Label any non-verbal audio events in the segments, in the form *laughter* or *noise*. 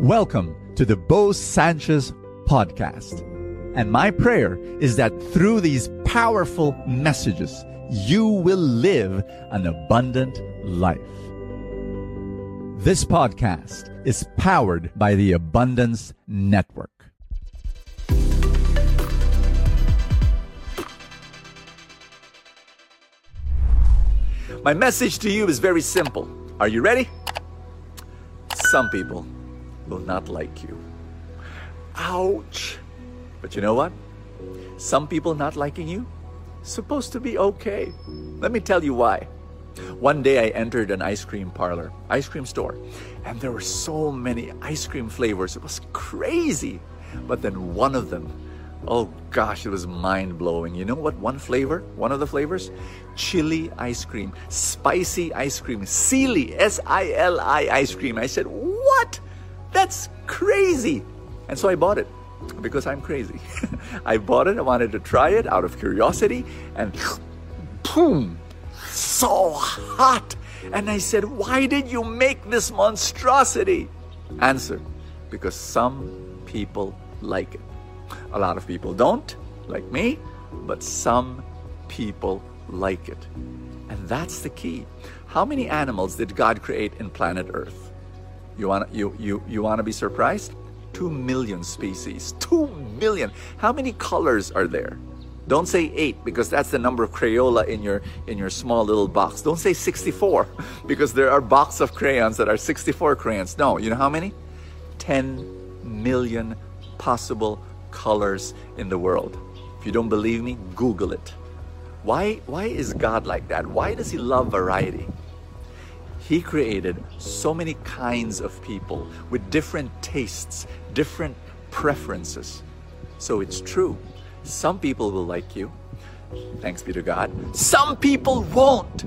Welcome to the Bo Sanchez podcast. And my prayer is that through these powerful messages, you will live an abundant life. This podcast is powered by the Abundance Network. My message to you is very simple. Are you ready? Some people will not like you. Ouch! But you know what? Some people not liking you supposed to be okay. Let me tell you why. One day I entered an ice cream parlor, ice cream store, and there were so many ice cream flavors. It was crazy. But then one of them, oh gosh, it was mind blowing. You know what? One flavor, one of the flavors? Chili ice cream, spicy ice cream, Sili, S I L I ice cream. I said, what? That's crazy. And so I bought it because I'm crazy. *laughs* I bought it, I wanted to try it out of curiosity, and boom, so hot. And I said, Why did you make this monstrosity? Answer, because some people like it. A lot of people don't, like me, but some people like it. And that's the key. How many animals did God create in planet Earth? You want you you you want to be surprised? 2 million species. *laughs* 2 million. How many colors are there? Don't say 8 because that's the number of Crayola in your in your small little box. Don't say 64 *laughs* because there are boxes of crayons that are 64 crayons. No, you know how many? 10 million possible colors in the world. If you don't believe me, Google it. Why why is God like that? Why does he love variety? He created so many kinds of people with different tastes, different preferences. So it's true. Some people will like you. Thanks be to God. Some people won't.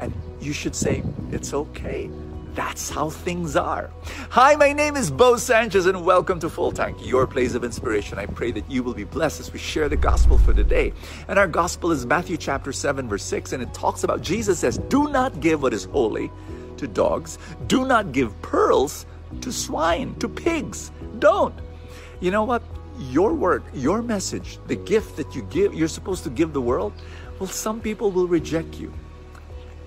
And you should say, it's okay. That's how things are. Hi, my name is Bo Sanchez, and welcome to Full Tank, your place of inspiration. I pray that you will be blessed as we share the gospel for today. And our gospel is Matthew chapter 7, verse 6, and it talks about Jesus says, Do not give what is holy to dogs, do not give pearls to swine, to pigs. Don't. You know what? Your word, your message, the gift that you give, you're supposed to give the world, well, some people will reject you.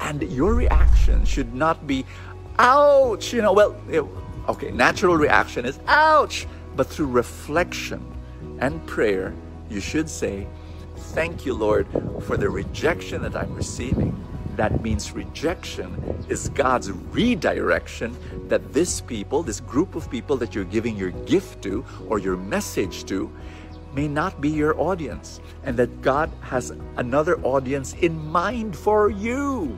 And your reaction should not be, ouch, you know, well, okay, natural reaction is ouch, but through reflection and prayer, you should say, Thank you, Lord, for the rejection that I'm receiving. That means rejection is God's redirection that this people, this group of people that you're giving your gift to or your message to, may not be your audience, and that God has another audience in mind for you.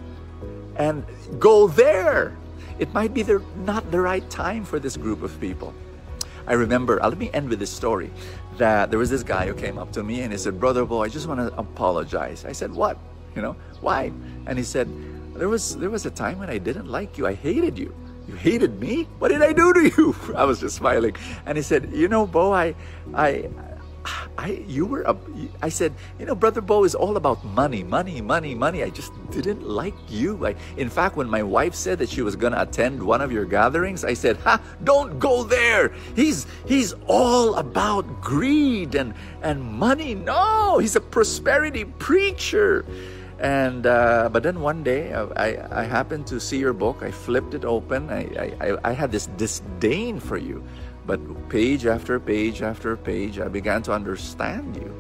And go there. It might be the, not the right time for this group of people. I remember, uh, let me end with this story that there was this guy who came up to me and he said, Brother Bo, I just want to apologize. I said, What? You know, why? And he said, There was there was a time when I didn't like you. I hated you. You hated me? What did I do to you? *laughs* I was just smiling. And he said, You know, Bo, I I I you were a I said, you know, brother Bo is all about money, money, money, money. I just didn't like you. I, in fact, when my wife said that she was going to attend one of your gatherings, I said, "Ha, don't go there. He's he's all about greed and and money. No, he's a prosperity preacher." And uh, but then one day uh, I, I happened to see your book. I flipped it open. I, I, I had this disdain for you. But page after page after page, I began to understand you.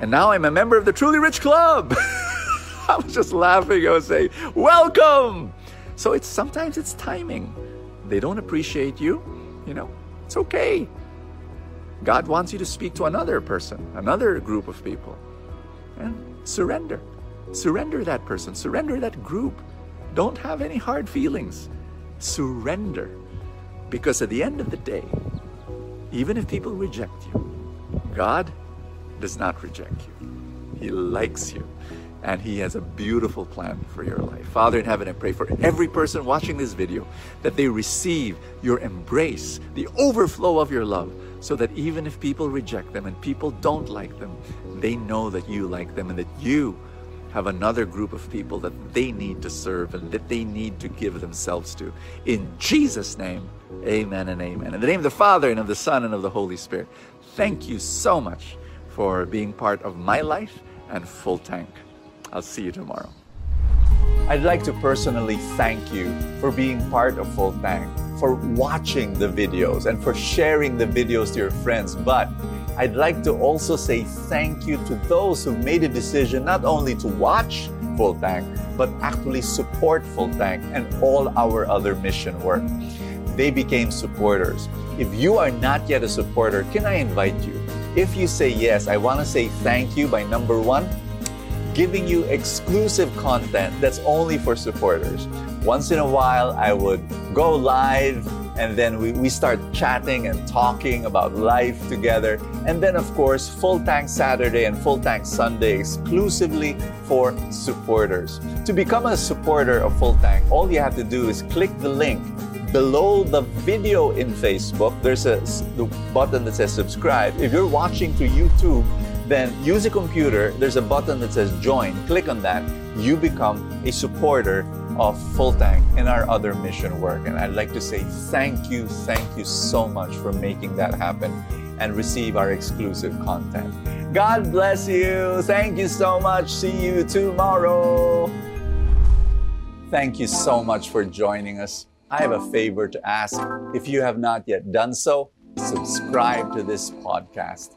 And now I'm a member of the Truly Rich Club. *laughs* I was just laughing. I was saying, Welcome! So it's sometimes it's timing. They don't appreciate you, you know, it's okay. God wants you to speak to another person, another group of people. And surrender. Surrender that person, surrender that group. Don't have any hard feelings. Surrender. Because at the end of the day, even if people reject you, God does not reject you. He likes you. And He has a beautiful plan for your life. Father in heaven, I pray for every person watching this video that they receive your embrace, the overflow of your love, so that even if people reject them and people don't like them, they know that you like them and that you have another group of people that they need to serve and that they need to give themselves to. In Jesus' name, amen and amen. In the name of the Father and of the Son and of the Holy Spirit, thank you so much for being part of my life and Full Tank. I'll see you tomorrow. I'd like to personally thank you for being part of Full Tank, for watching the videos, and for sharing the videos to your friends. But I'd like to also say thank you to those who made a decision not only to watch Full Tank, but actually support Full Tank and all our other mission work. They became supporters. If you are not yet a supporter, can I invite you? If you say yes, I want to say thank you by number one, giving you exclusive content that's only for supporters. Once in a while, I would go live and then we, we start chatting and talking about life together. And then, of course, Full Tank Saturday and Full Tank Sunday exclusively for supporters. To become a supporter of Full Tank, all you have to do is click the link below the video in Facebook. There's a the button that says subscribe. If you're watching to YouTube, then use a computer. There's a button that says join. Click on that. You become a supporter of Full Tank and our other mission work. And I'd like to say thank you, thank you so much for making that happen and receive our exclusive content. God bless you. Thank you so much. See you tomorrow. Thank you so much for joining us. I have a favor to ask. If you have not yet done so, subscribe to this podcast